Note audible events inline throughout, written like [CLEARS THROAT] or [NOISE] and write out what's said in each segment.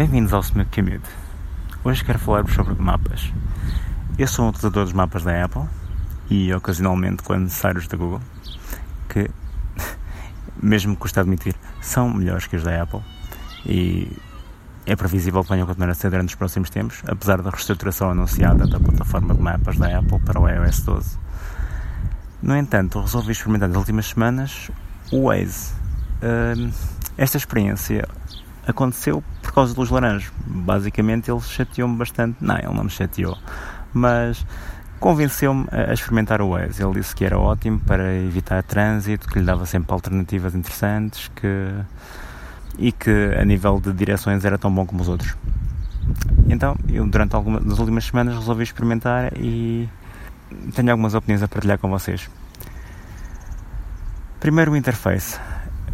Bem-vindos ao Smith Commute. Hoje quero falar-vos sobre mapas. Eu sou um utilizador dos mapas da Apple e ocasionalmente, quando necessários, da Google, que, [LAUGHS] mesmo custa admitir, são melhores que os da Apple e é previsível que venham a continuar a ser durante os próximos tempos, apesar da reestruturação anunciada da plataforma de mapas da Apple para o iOS 12. No entanto, resolvi experimentar nas últimas semanas o Waze. Uh, esta experiência aconteceu por causa do Luz Laranjo. Basicamente, ele chateou-me bastante. Não, ele não me chateou, mas convenceu-me a experimentar o Waze. Ele disse que era ótimo para evitar trânsito, que lhe dava sempre alternativas interessantes que... e que a nível de direções era tão bom como os outros. Então, eu durante algumas das últimas semanas resolvi experimentar e tenho algumas opiniões a partilhar com vocês. Primeiro, o interface.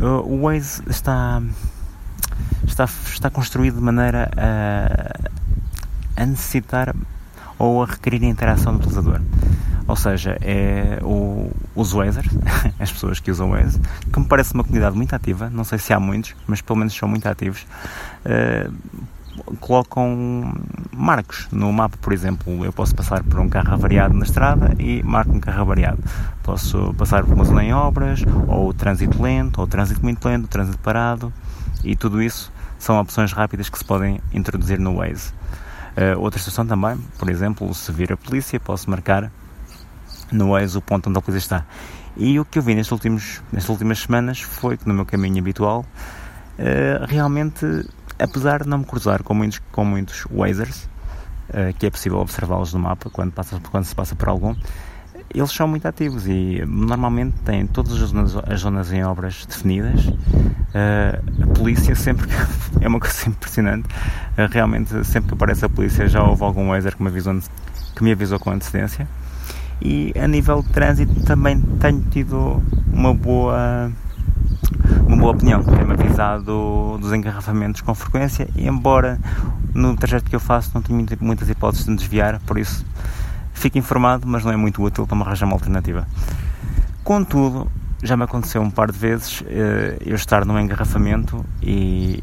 O Waze está, está, está construído de maneira a, a necessitar ou a requerir a interação do utilizador. Ou seja, é o, os Wazers, [LAUGHS] as pessoas que usam Waze, que me parece uma comunidade muito ativa, não sei se há muitos, mas pelo menos são muito ativos, uh, colocam marcos no mapa, por exemplo, eu posso passar por um carro avariado na estrada e marco um carro avariado. Posso passar por uma zona em obras, ou trânsito lento, ou trânsito muito lento, trânsito parado, e tudo isso são opções rápidas que se podem introduzir no Waze. Uh, outra situação também, por exemplo, se vir a polícia, posso marcar no Waze o ponto onde a polícia está. E o que eu vi nestes últimos, nestas últimas semanas foi que no meu caminho habitual, uh, realmente apesar de não me cruzar com muitos, com muitos Wazers, uh, que é possível observá-los no mapa quando, passa, quando se passa por algum, eles são muito ativos e normalmente têm todas as zonas, as zonas em obras definidas. Uh, a polícia sempre [LAUGHS] é uma coisa impressionante. Uh, realmente sempre que aparece a polícia já houve algum Wazer que me avisou, que me avisou com antecedência. E a nível de trânsito também tenho tido uma boa uma boa opinião. Tem-me avisado dos engarrafamentos com frequência, embora no trajeto que eu faço não tenho muitas hipóteses de desviar, por isso fico informado, mas não é muito útil para me arranjar uma alternativa. Contudo, já me aconteceu um par de vezes eh, eu estar num engarrafamento e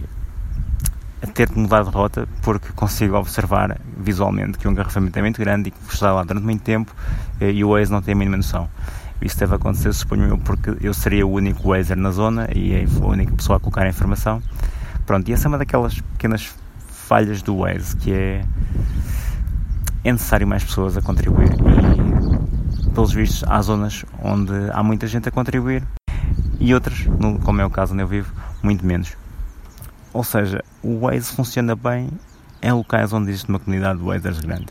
ter de mudar de rota porque consigo observar visualmente que o engarrafamento é muito grande e que está lá durante muito tempo eh, e o Waze não tem a mínima noção. Isso deve acontecer, suponho eu, porque eu seria o único Wazer na zona e a única pessoa a colocar a informação. Pronto, e essa é uma daquelas pequenas falhas do Waze, que é, é necessário mais pessoas a contribuir e, pelos vistos, há zonas onde há muita gente a contribuir e outras, como é o caso onde eu vivo, muito menos. Ou seja, o Waze funciona bem em locais onde existe uma comunidade de Wazers grande.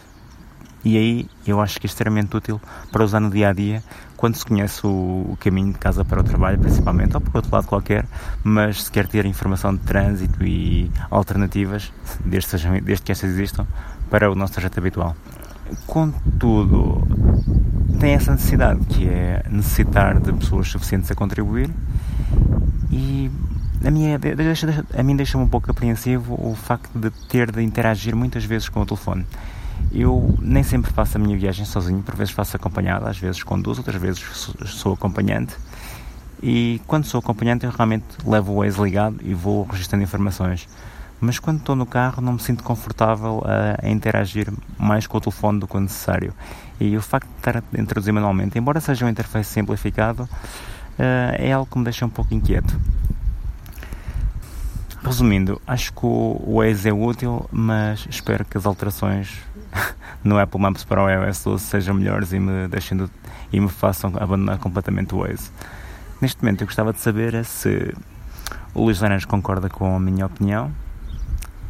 E aí eu acho que é extremamente útil para usar no dia a dia, quando se conhece o, caminho de casa para o trabalho, principalmente, ou por outro lado qualquer, mas se quer ter informação de trânsito e alternativas, desde, sejam, desde que estas existam, para o nosso trajeto habitual. Contudo, tem essa necessidade, que é necessitar de pessoas suficientes a contribuir e a, minha, a mim deixa-me um pouco apreensivo o facto de ter de interagir muitas vezes com o telefone. Eu nem sempre faço a minha viagem sozinho, por vezes faço acompanhado, às vezes conduzo, outras vezes sou acompanhante. E quando sou acompanhante, eu realmente levo o Waze ligado e vou registrando informações. Mas quando estou no carro, não me sinto confortável a, a interagir mais com o telefone do que o necessário. E o facto de estar a introduzir manualmente, embora seja um interface simplificado, uh, é algo que me deixa um pouco inquieto. Resumindo, acho que o Waze é útil, mas espero que as alterações no Apple Maps para o iOS 12 sejam melhores e me, deixem de, e me façam abandonar completamente o Waze. Neste momento eu gostava de saber é se o Luís Laranjo concorda com a minha opinião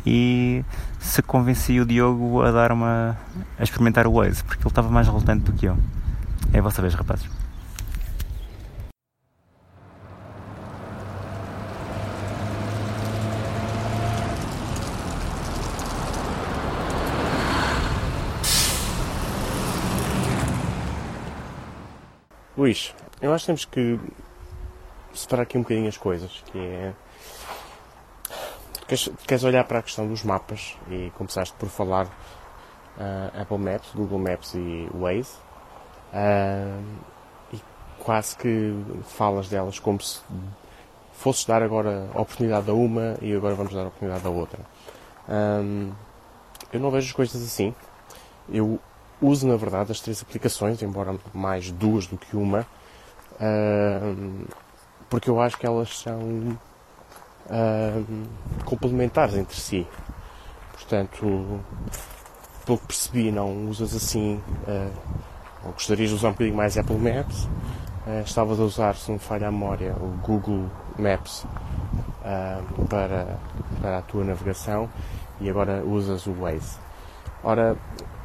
e se convenci o Diogo a dar uma a experimentar o Waze, porque ele estava mais relutante do que eu. É a vossa vez, rapazes. Luís, eu acho que temos que separar aqui um bocadinho as coisas, que é... Queres, queres olhar para a questão dos mapas e começaste por falar uh, Apple Maps, Google Maps e Waze uh, e quase que falas delas como se fosses dar agora a oportunidade a uma e agora vamos dar a oportunidade a outra. Um, eu não vejo as coisas assim. Eu uso, na verdade, as três aplicações, embora mais duas do que uma, um, porque eu acho que elas são um, complementares entre si. Portanto, pelo que percebi, não usas assim, uh, gostarias de usar um bocadinho mais Apple Maps, uh, estavas a usar, se não falha a memória, o Google Maps uh, para, para a tua navegação e agora usas o Waze. Ora,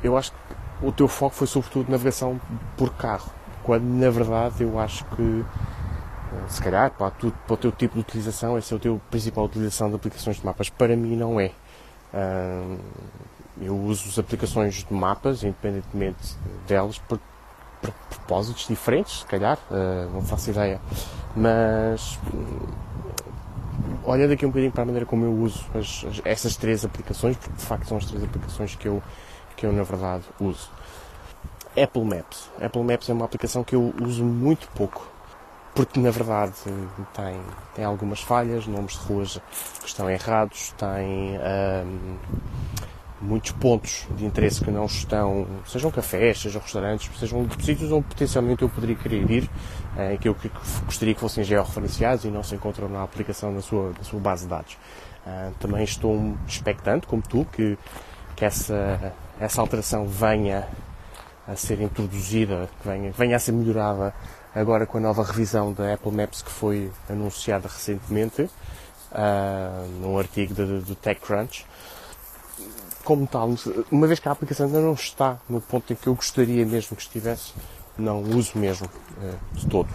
eu acho que o teu foco foi sobretudo navegação por carro, quando na verdade eu acho que se calhar para, tu, para o teu tipo de utilização, essa é a tua principal utilização de aplicações de mapas. Para mim não é. eu uso as aplicações de mapas, independentemente delas, por, por propósitos diferentes, se calhar, uh, não faço ideia. Mas olhando aqui um bocadinho para a maneira como eu uso as, as, essas três aplicações, porque de facto são as três aplicações que eu, que eu na verdade uso. Apple Maps. Apple Maps é uma aplicação que eu uso muito pouco, porque na verdade tem, tem algumas falhas, nomes de ruas que estão errados, tem um, muitos pontos de interesse que não estão, sejam cafés, sejam restaurantes, sejam sítios onde potencialmente eu poderia querer ir, eh, que eu gostaria que fossem georreferenciados e não se encontram na aplicação da sua, sua base de dados. Uh, também estou expectante, como tu, que, que essa, essa alteração venha a ser introduzida, venha, venha a ser melhorada agora com a nova revisão da Apple Maps que foi anunciada recentemente, uh, num artigo do TechCrunch como tal, uma vez que a aplicação ainda não está no ponto em que eu gostaria mesmo que estivesse, não uso mesmo eh, de todo.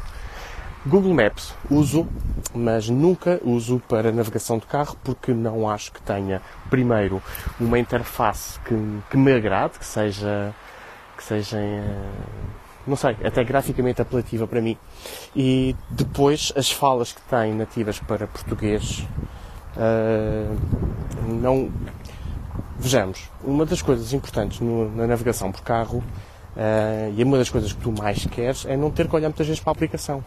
Google Maps uso, mas nunca uso para navegação de carro porque não acho que tenha, primeiro, uma interface que, que me agrade, que seja, que seja, eh, não sei, até graficamente apelativa para mim. E depois as falas que tem nativas para português uh, não, Vejamos, uma das coisas importantes no, na navegação por carro uh, e uma das coisas que tu mais queres é não ter que olhar muitas vezes para a aplicação.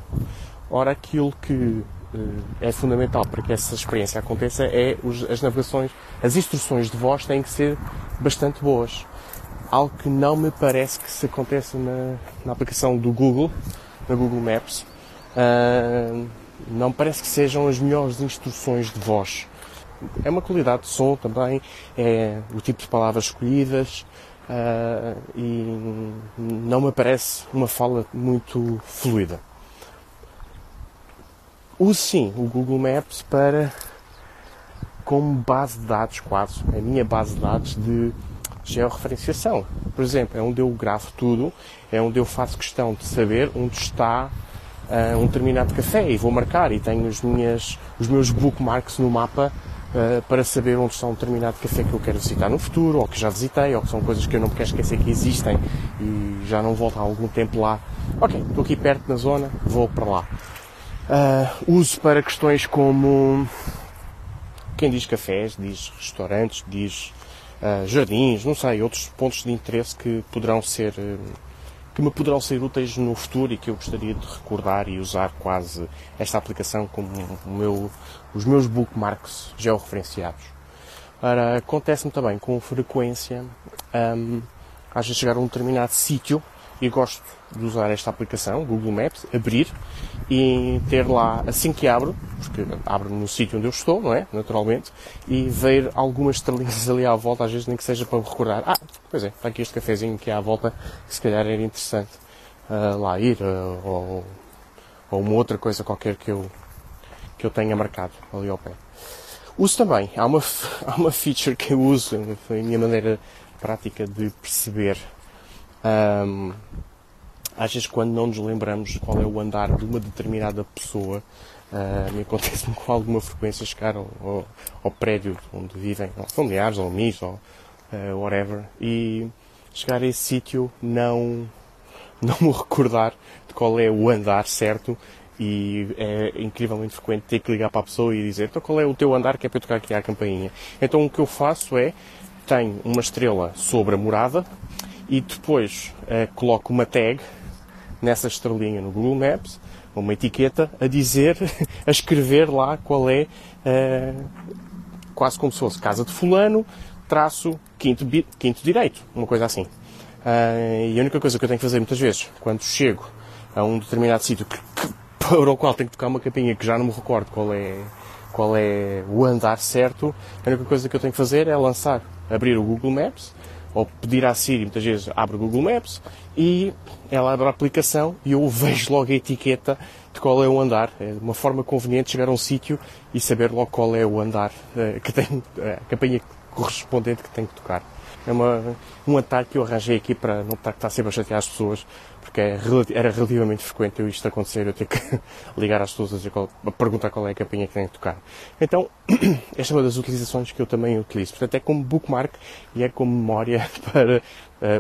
Ora, aquilo que uh, é fundamental para que essa experiência aconteça é os, as navegações, as instruções de voz têm que ser bastante boas. Algo que não me parece que se aconteça na, na aplicação do Google, na Google Maps. Uh, não parece que sejam as melhores instruções de voz é uma qualidade de som também, é o tipo de palavras escolhidas uh, e não me parece uma fala muito fluida. Uso sim o Google Maps para como base de dados quase, a minha base de dados de georreferenciação. Por exemplo, é onde eu gravo tudo, é onde eu faço questão de saber onde está uh, um determinado café e vou marcar e tenho as minhas, os meus bookmarks no mapa uh, para saber onde está um determinado café que eu quero visitar no futuro, ou que já visitei, ou que são coisas que eu não quero esquecer que existem e já não volto há algum tempo lá. Ok, estou aqui perto na zona, vou para lá. Uh, uso para questões como quem diz cafés, diz restaurantes, diz uh, jardins, não sei, outros pontos de interesse que poderão ser que me poderão ser úteis no futuro e que eu gostaria de recordar e usar quase esta aplicação como meu, os meus bookmarks georreferenciados. Ora, acontece-me também com frequência um, às vezes chegar a um determinado sítio e gosto de usar esta aplicação, Google Maps, abrir e ter lá, assim que abro, porque abro no sítio onde eu estou, não é? Naturalmente, e ver algumas estrelinhas ali à volta, às vezes nem que seja para me recordar, ah, pois é, está aqui este cafezinho que há à volta, que se calhar era interessante uh, lá ir, uh, ou, ou uma outra coisa qualquer que eu, que eu tenha marcado ali ao pé. Uso também, há uma, [LAUGHS] há uma feature que eu uso, foi a minha maneira prática de perceber um, às vezes, quando não nos lembramos qual é o andar de uma determinada pessoa, uh, me acontece com alguma frequência chegar ao, ao, ao, prédio onde vivem ou familiares, ou amigos, ou uh, whatever, e chegar a esse sítio não, [LAUGHS] não me recordar de qual é o andar certo e é incrivelmente frequente ter que ligar para a pessoa e dizer então qual é o teu andar que é para eu tocar aqui a campainha. Então o que eu faço é tenho uma estrela sobre a morada e depois uh, coloco uma tag nessa estrelinha no Google Maps, uma etiqueta a dizer, [LAUGHS] a escrever lá qual é uh, quase como se fosse casa de fulano, traço quinto, quinto direito, uma coisa assim. Uh, e a única coisa que eu tenho que fazer muitas vezes, quando chego a um determinado sítio que, que, para o qual tenho que tocar uma capinha que já não me recordo qual é, qual é o andar certo, a única coisa que eu tenho que fazer é lançar, abrir o Google Maps, ou pedir à Siri, muitas vezes abre o Google Maps e ela abre a aplicação e eu vejo logo a etiqueta de qual é o andar. É uma forma conveniente de chegar a um sítio e saber logo qual é o andar eh, que tem, eh, a campainha correspondente que tem que tocar. É uma, um atalho que eu arranjei aqui para não estar sempre a chatear as pessoas, porque é, era relativamente frequente eu isto acontecer, eu ter que [LAUGHS] ligar às pessoas a, perguntar qual é a capinha que tem que tocar. Então, [CLEARS THROAT] esta é uma das utilizações que eu também utilizo. Portanto, é como bookmark e é como memória [LAUGHS] para uh,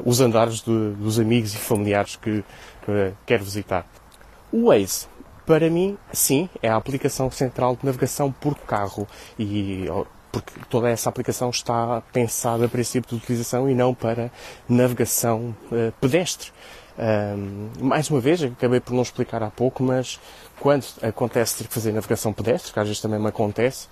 os andares de, dos amigos e familiares que uh, quero visitar. O Waze, para mim, sim, é a aplicação central de navegação por carro e porque toda essa aplicação está pensada para esse tipo de utilização e não para navegação uh, pedestre. Um, mais uma vez, acabei por não explicar há pouco, mas quando acontece ter que fazer navegação pedestre, que às vezes também me acontece,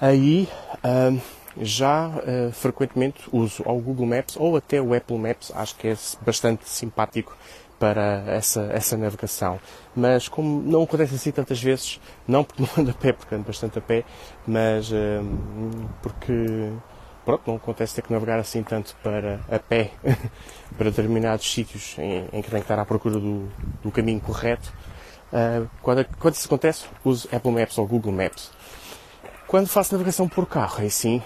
aí um, já uh, frequentemente uso o Google Maps ou até o Apple Maps, acho que é bastante simpático para essa, essa navegação. Mas como não acontece assim tantas vezes, não porque [LAUGHS] não ando a pé, porque ando bastante a pé, mas um, porque pronto, não acontece ter que navegar assim tanto para a pé [LAUGHS] para determinados sítios em, em, que tem que estar à procura do, do caminho correto. Uh, quando, quando isso acontece, uso Apple Maps ou Google Maps. Quando faço navegação por carro, aí sim,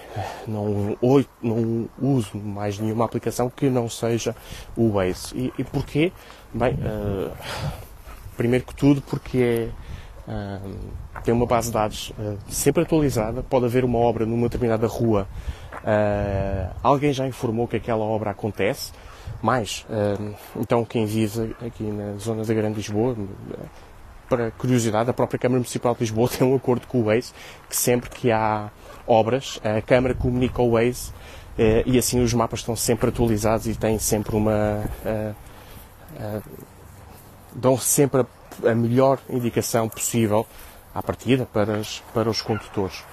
não, não uso mais nenhuma aplicação que não seja o Waze. E, e porquê? Bem, uh, primeiro que tudo porque é, uh, tem uma base de dados uh, sempre atualizada, pode haver uma obra numa determinada rua, alguém já informou que aquela obra acontece, mais, então quem vive aqui na zona da Grande Lisboa, para curiosidade, a própria Câmara Municipal de Lisboa [LAUGHS] tem um acordo com o Waze que sempre que há obras, a Câmara comunica ao Waze e assim os mapas estão sempre atualizados e têm sempre uma uh, dão sempre a, melhor indicação possível à partida para, as, para os condutores.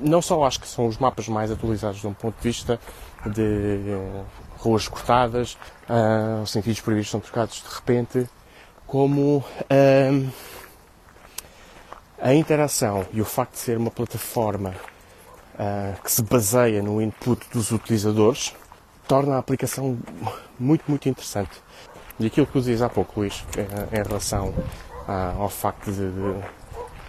Não só acho que são os mapas mais atualizados de um ponto de vista de ruas cortadas, uh, sentidos proibidos são trocados de repente, como a interação e o facto de ser uma plataforma uh, que se baseia no input dos utilizadores torna a aplicação muito, muito interessante. E aquilo que dizias há pouco, Luís, em relação ao facto de, de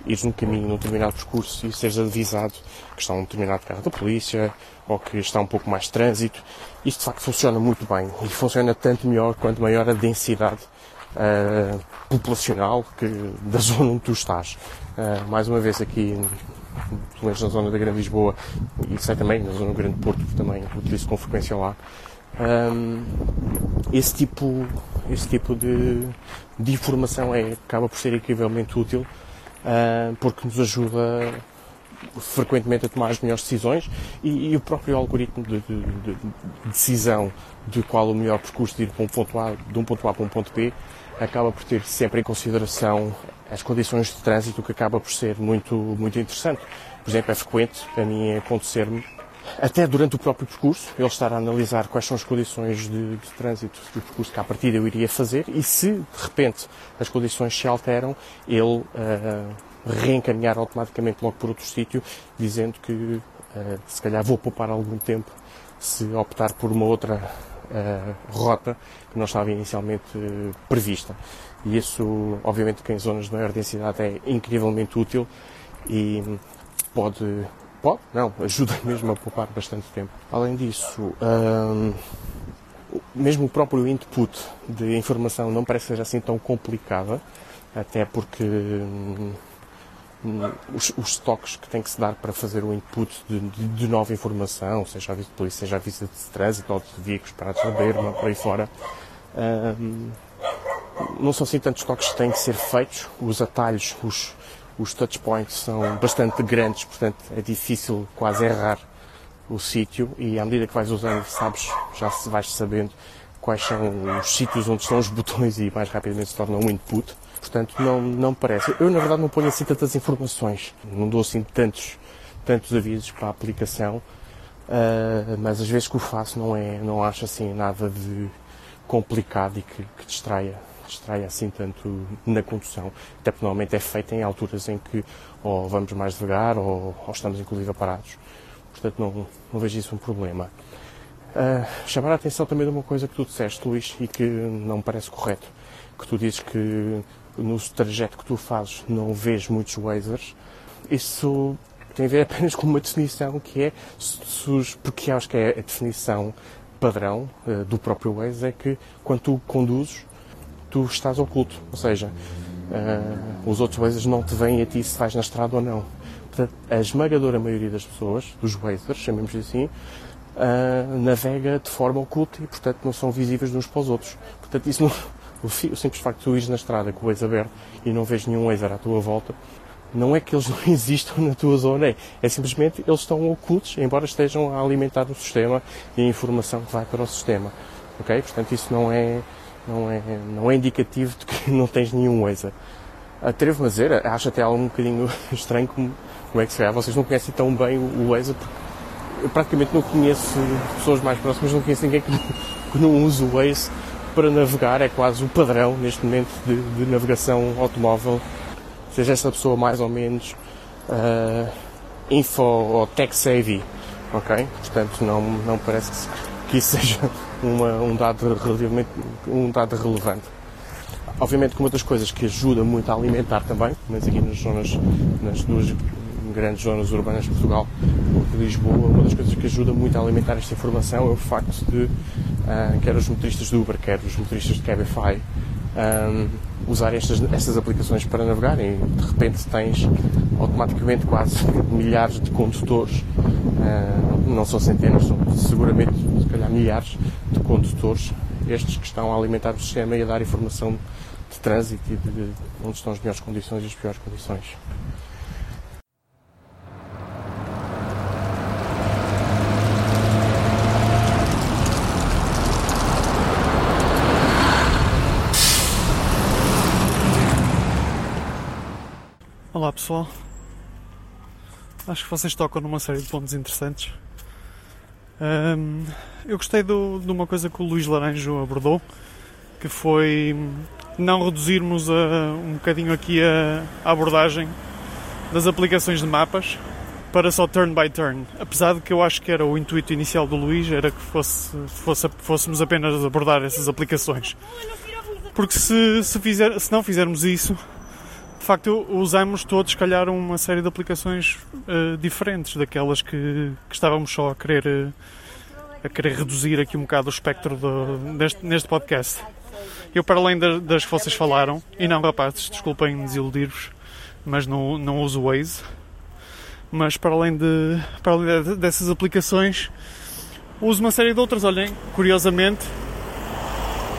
ires num caminho, num determinado percurso e seres avisado que está um determinado carro da polícia ou que está um pouco mais de trânsito, isto de facto funciona muito bem e funciona tanto melhor quanto maior a densidade uh, populacional que, da zona onde tu estás. Uh, mais uma vez aqui, pelo menos na zona da Grande Lisboa e sei também na zona do Grande Porto, que também utilizo com frequência lá, um, esse tipo, esse tipo de, de informação é, acaba por ser incrivelmente útil uh, porque nos ajuda frequentemente a tomar as melhores decisões e, e o próprio algoritmo de, de, de, decisão de qual o melhor percurso de ir para um ponto A, de um ponto A para um ponto B acaba por ter sempre em consideração as condições de trânsito que acaba por ser muito, muito interessante. Por exemplo, é frequente a mim acontecer-me até durante o próprio percurso, ele estar a analisar quais são as condições de, de trânsito do percurso que à partida eu iria fazer e se de repente as condições se alteram, ele uh, reencaminhar automaticamente logo por outro sítio, dizendo que uh, se calhar vou poupar algum tempo se optar por uma outra rota que não estava inicialmente prevista. E isso, obviamente, que em zonas de maior densidade é incrivelmente útil e pode Pode, não, ajuda [LAUGHS] mesmo a poupar bastante tempo. Além disso, hum, mesmo o próprio input de informação não parece ser assim tão complicada, até porque hum, os, os toques que tem que se dar para fazer o input de, de, de nova informação, seja aviso de polícia, seja aviso de trânsito ou de veículos parados na berma, por aí fora, hum, não são assim tantos toques que têm que ser feitos, os atalhos, os, os touchpoints são bastante grandes, portanto é difícil quase errar o sítio. E à medida que vais usando, sabes, já vais sabendo quais são os sítios onde estão os botões e mais rapidamente se torna um input. Portanto, não, não parece. Eu, na verdade, não ponho assim tantas informações. Não dou assim tantos, tantos avisos para a aplicação, uh, mas às vezes que o faço não, é, não acho assim nada de complicado e que, que distraia, distraia assim tanto na condução. Até porque normalmente é feito em alturas em que ou vamos mais devagar ou, ou estamos inclusive parados. Portanto, não, não vejo isso um problema. Uh, chamar a atenção também de uma coisa que tu disseste, Luís, e que não me parece correto. Que tu dizes que no trajeto que tu fazes não vês muitos Wazers. Isso tem a ver [LAUGHS] apenas com uma definição que é, porque acho que é a definição padrão uh, do próprio Waze, é que quando tu conduzes, tu estás oculto. Ou seja, uh, os outros Wazers não te veem a ti se vais na estrada ou não. Portanto, a esmagadora maioria das pessoas, dos Wazers, chamemos assim, uh, navega de forma oculta e, portanto, não são visíveis uns para os outros. Portanto, isso não, o, simples facto de tu ires na estrada com o Waze aberto e não vês nenhum Waze à tua volta, não é que eles [LAUGHS] não existam na tua zona, é, é simplesmente eles estão ocultos, embora estejam a alimentar o sistema e a informação que vai para o sistema. Ok? Portanto, isso não é, não é, não é indicativo de que [LAUGHS] não tens nenhum Waze. Atrevo-me a dizer, acho até algo um bocadinho [LAUGHS] estranho como, como é que se calhar vocês não conhecem tão bem o Waze, porque eu praticamente não conheço pessoas mais próximas, não conheço ninguém que não, que não use o Waze para navegar, é quase o padrão neste momento de, de navegação automóvel seja essa pessoa mais ou menos uh, info ou tech savvy, ok? Portanto, não, não parece que isso [LAUGHS] seja uma, um, dado relativamente, um dado relevante. Obviamente uma das coisas que ajuda muito a alimentar também, mas aqui nas zonas, nas duas grandes zonas urbanas de Portugal, de Lisboa, uma das coisas que ajuda muito a alimentar esta informação é o facto de, uh, quer os motoristas do Uber, quer os motoristas de Cabify, um, usar estas, estas aplicações para navegar e de repente tens automaticamente quase [LAUGHS] milhares de condutores, uh, não são centenas, são seguramente se calhar milhares de condutores, estes que estão a alimentar o sistema e a dar informação de trânsito e de onde estão as melhores condições e as piores condições. Olá pessoal, acho que vocês tocam numa série de pontos interessantes. Um, eu gostei do, de uma coisa que o Luís Laranjo abordou, que foi não reduzirmos a, um bocadinho aqui a, a, abordagem das aplicações de mapas para só turn by turn. Apesar de que eu acho que era o intuito inicial do Luís, era que fosse, fosse fôssemos apenas abordar essas aplicações. Porque se, se, fizer, se não fizermos isso, de facto usamos todos, se calhar, uma série de aplicações uh, diferentes daquelas que, que, estávamos só a querer, uh, a querer reduzir aqui um bocado o espectro do, deste, neste podcast. Eu, para além das, das que vocês falaram, e não rapazes, desculpem desiludir-vos, mas não, não uso o Waze, mas para além, de, para além de, dessas aplicações, uso uma série de outras. Olhem, curiosamente,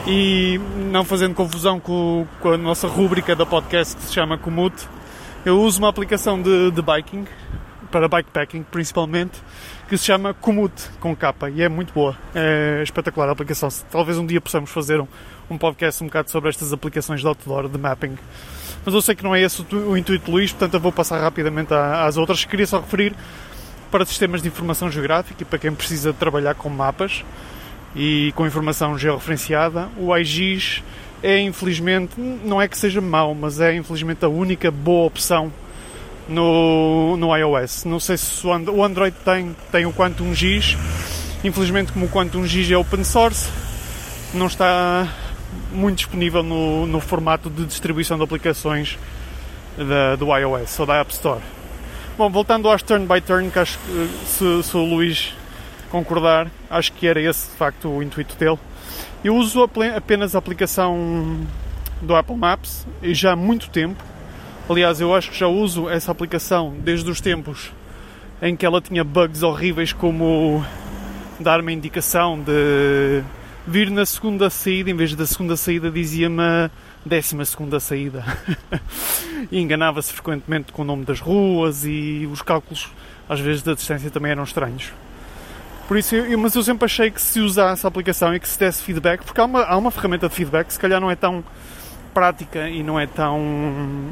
e não fazendo confusão com, com, a nossa rúbrica da podcast que se chama Commute, eu uso uma aplicação de, de biking, para bikepacking principalmente, que se chama Commute, com capa, e é muito boa, é espetacular a aplicação. Talvez um dia possamos fazer um, um podcast um bocado sobre estas aplicações de outdoor, de mapping. Mas eu sei que não é esse o, intuito de Luís, portanto eu vou passar rapidamente às outras. Queria só referir para sistemas de informação geográfica e para quem precisa trabalhar com mapas, e com informação georreferenciada, o iGIS é infelizmente, não é que seja mau, mas é infelizmente a única boa opção no, no iOS. Não sei se o Android tem, tem o Quantum GIS, infelizmente como o Quantum GIS é open source, não está muito disponível no, no formato de distribuição de aplicações da, do iOS ou da App Store. Bom, voltando às turn by turn, que acho que se, se o Luís concordar, acho que era esse de facto o intuito dele. Eu uso apenas a aplicação do Apple Maps e já há muito tempo. Aliás, eu acho que já uso essa aplicação desde os tempos em que ela tinha bugs horríveis como dar-me a indicação de vir na segunda saída, em vez da segunda saída dizia-me décima segunda saída. [LAUGHS] e enganava-se frequentemente com o nome das ruas e os cálculos às vezes da distância também eram estranhos. Por isso, eu, mas eu sempre achei que se usasse a aplicação e que se desse feedback, porque há uma, há uma ferramenta de feedback que se calhar não é tão prática e não é tão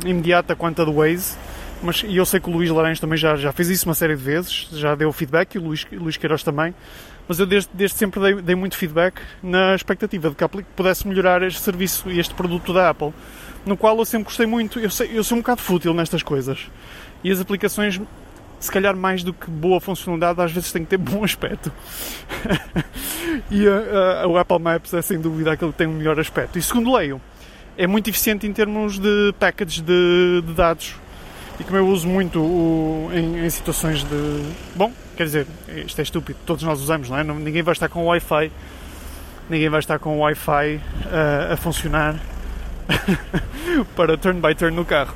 imediata quanto a do Waze, mas e eu sei que o Luís Laranjo também já, já fez isso uma série de vezes, já deu feedback e o Luís, Luís Queiroz também, mas eu desde, desde sempre dei, dei, muito feedback na expectativa de que a Apple pudesse melhorar este serviço e este produto da Apple, no qual eu sempre gostei muito, eu, sei, eu sou um bocado fútil nestas coisas, e as aplicações se calhar mais do que boa funcionalidade, às vezes tem que ter bom aspecto. [LAUGHS] e a, a, o Apple Maps é sem dúvida aquele que tem o melhor aspecto. E segundo leio, é muito eficiente em termos de packages de, de dados e como eu uso muito o, em, em, situações de. Bom, quer dizer, isto é estúpido, todos nós usamos, não é? Ninguém vai estar com o Wi-Fi, ninguém vai estar com o Wi-Fi uh, a funcionar [LAUGHS] para turn by turn no carro.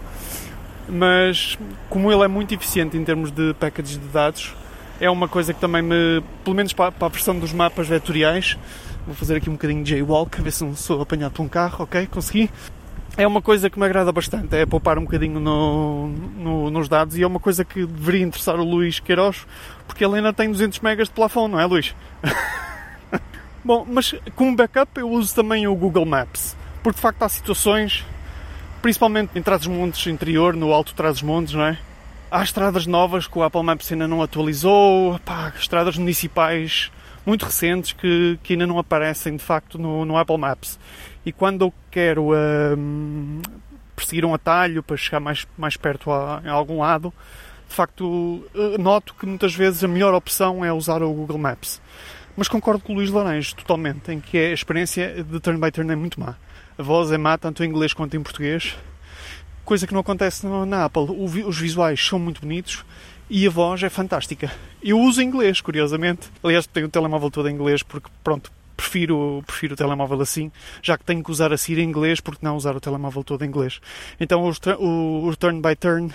Mas como ele é muito eficiente em termos de packages de dados, é uma coisa que também me, pelo menos para, para a versão dos mapas vetoriais, vou fazer aqui um bocadinho de jaywalk, ver se não sou apanhado por um carro, ok? Consegui é uma coisa que me agrada bastante, é poupar um bocadinho no, no, nos dados e é uma coisa que deveria interessar o Luís Queiroz, porque ele ainda tem 200 megas de plafond, não é Luís? [LAUGHS] Bom, mas como backup eu uso também o Google Maps, porque de facto há situações, principalmente em Trás-os-Montes interior, no Alto Trás-os-Montes, não é? Há estradas novas que o Apple Maps ainda não atualizou, pá, estradas municipais muito recentes que, que ainda não aparecem de facto no, no Apple Maps. E quando eu quero um, perseguir um atalho para chegar mais, mais perto a, a algum lado, de facto eh, noto que muitas vezes a melhor opção é usar o Google Maps. Mas concordo com o Luís Laranjo totalmente, em que a experiência de turn by turn é muito má. A voz é má tanto em inglês quanto em português, coisa que não acontece na Apple. Os visuais são muito bonitos e a voz é fantástica. Eu uso inglês, curiosamente. Aliás, tenho o telemóvel todo em inglês porque, pronto, prefiro, prefiro o telemóvel assim, já que tenho que usar a Siri em inglês, porque não usar o telemóvel todo em inglês. Então o, o turn by turn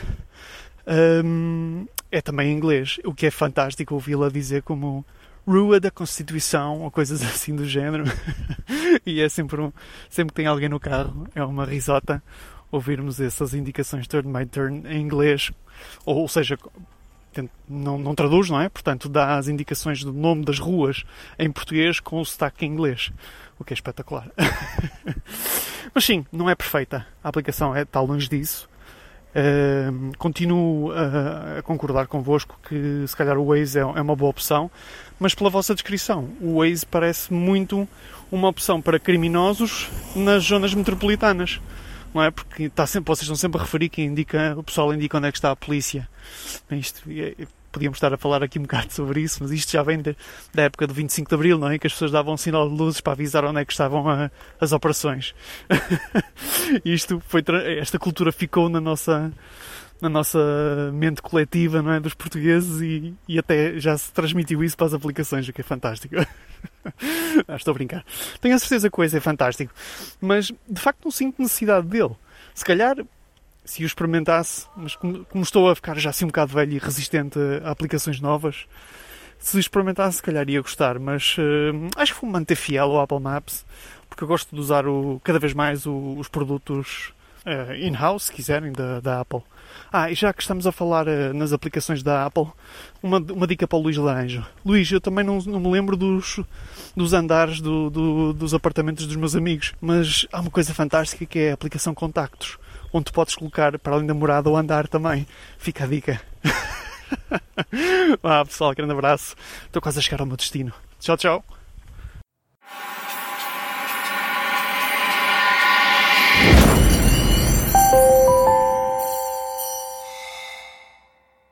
um, é também em inglês, o que é fantástico ouvi-la dizer como rua da Constituição ou coisas [LAUGHS] assim do género. [LAUGHS] e é sempre, um, sempre que tem alguém no carro, é uma risota ouvirmos essas indicações turn by turn em inglês, ou, ou seja, não, não, traduz, não é? Portanto, dá as indicações do nome das ruas em português com o sotaque em inglês, o que é espetacular. [LAUGHS] Mas sim, não é perfeita. A aplicação é, está longe disso. Continuo a, a, concordar convosco que se calhar o Waze é, é uma boa opção, mas pela vossa descrição, o Waze parece muito uma opção para criminosos nas zonas metropolitanas não é? Porque está sempre, vocês estão sempre a referir que indica, o pessoal indica onde é que está a polícia. Isto, é, podíamos estar a falar aqui um bocado sobre isso, mas isto já vem de, da época do 25 de Abril, não é? Que as pessoas davam um sinal de luzes para avisar onde é que estavam a, as operações. [LAUGHS] isto foi, esta cultura ficou na nossa, na nossa mente coletiva, não é? Dos portugueses e, e até já se transmitiu isso para as aplicações, o que é fantástico. [LAUGHS] ah, estou a brincar. Tenho a certeza que o é fantástico, mas de facto não sinto necessidade dele. Se calhar, se o experimentasse, mas como, como estou a ficar já assim um bocado velho e resistente a aplicações novas, se experimentasse, se calhar ia gostar, mas uh, acho que vou manter fiel ao Apple Maps, porque eu gosto de usar o, cada vez mais o, os produtos uh, in-house, se quiserem, da, da Apple. Ah, e já que estamos a falar uh, nas aplicações da Apple, uma, uma dica para o Luís Laranjo. Luís, eu também não, não me lembro dos, dos andares do, do, dos apartamentos dos meus amigos, mas há uma coisa fantástica que é a aplicação Contactos, onde podes colocar para além da morada o andar também. Fica a dica. [LAUGHS] ah, pessoal, grande abraço. Estou quase a chegar ao meu destino. Tchau, tchau.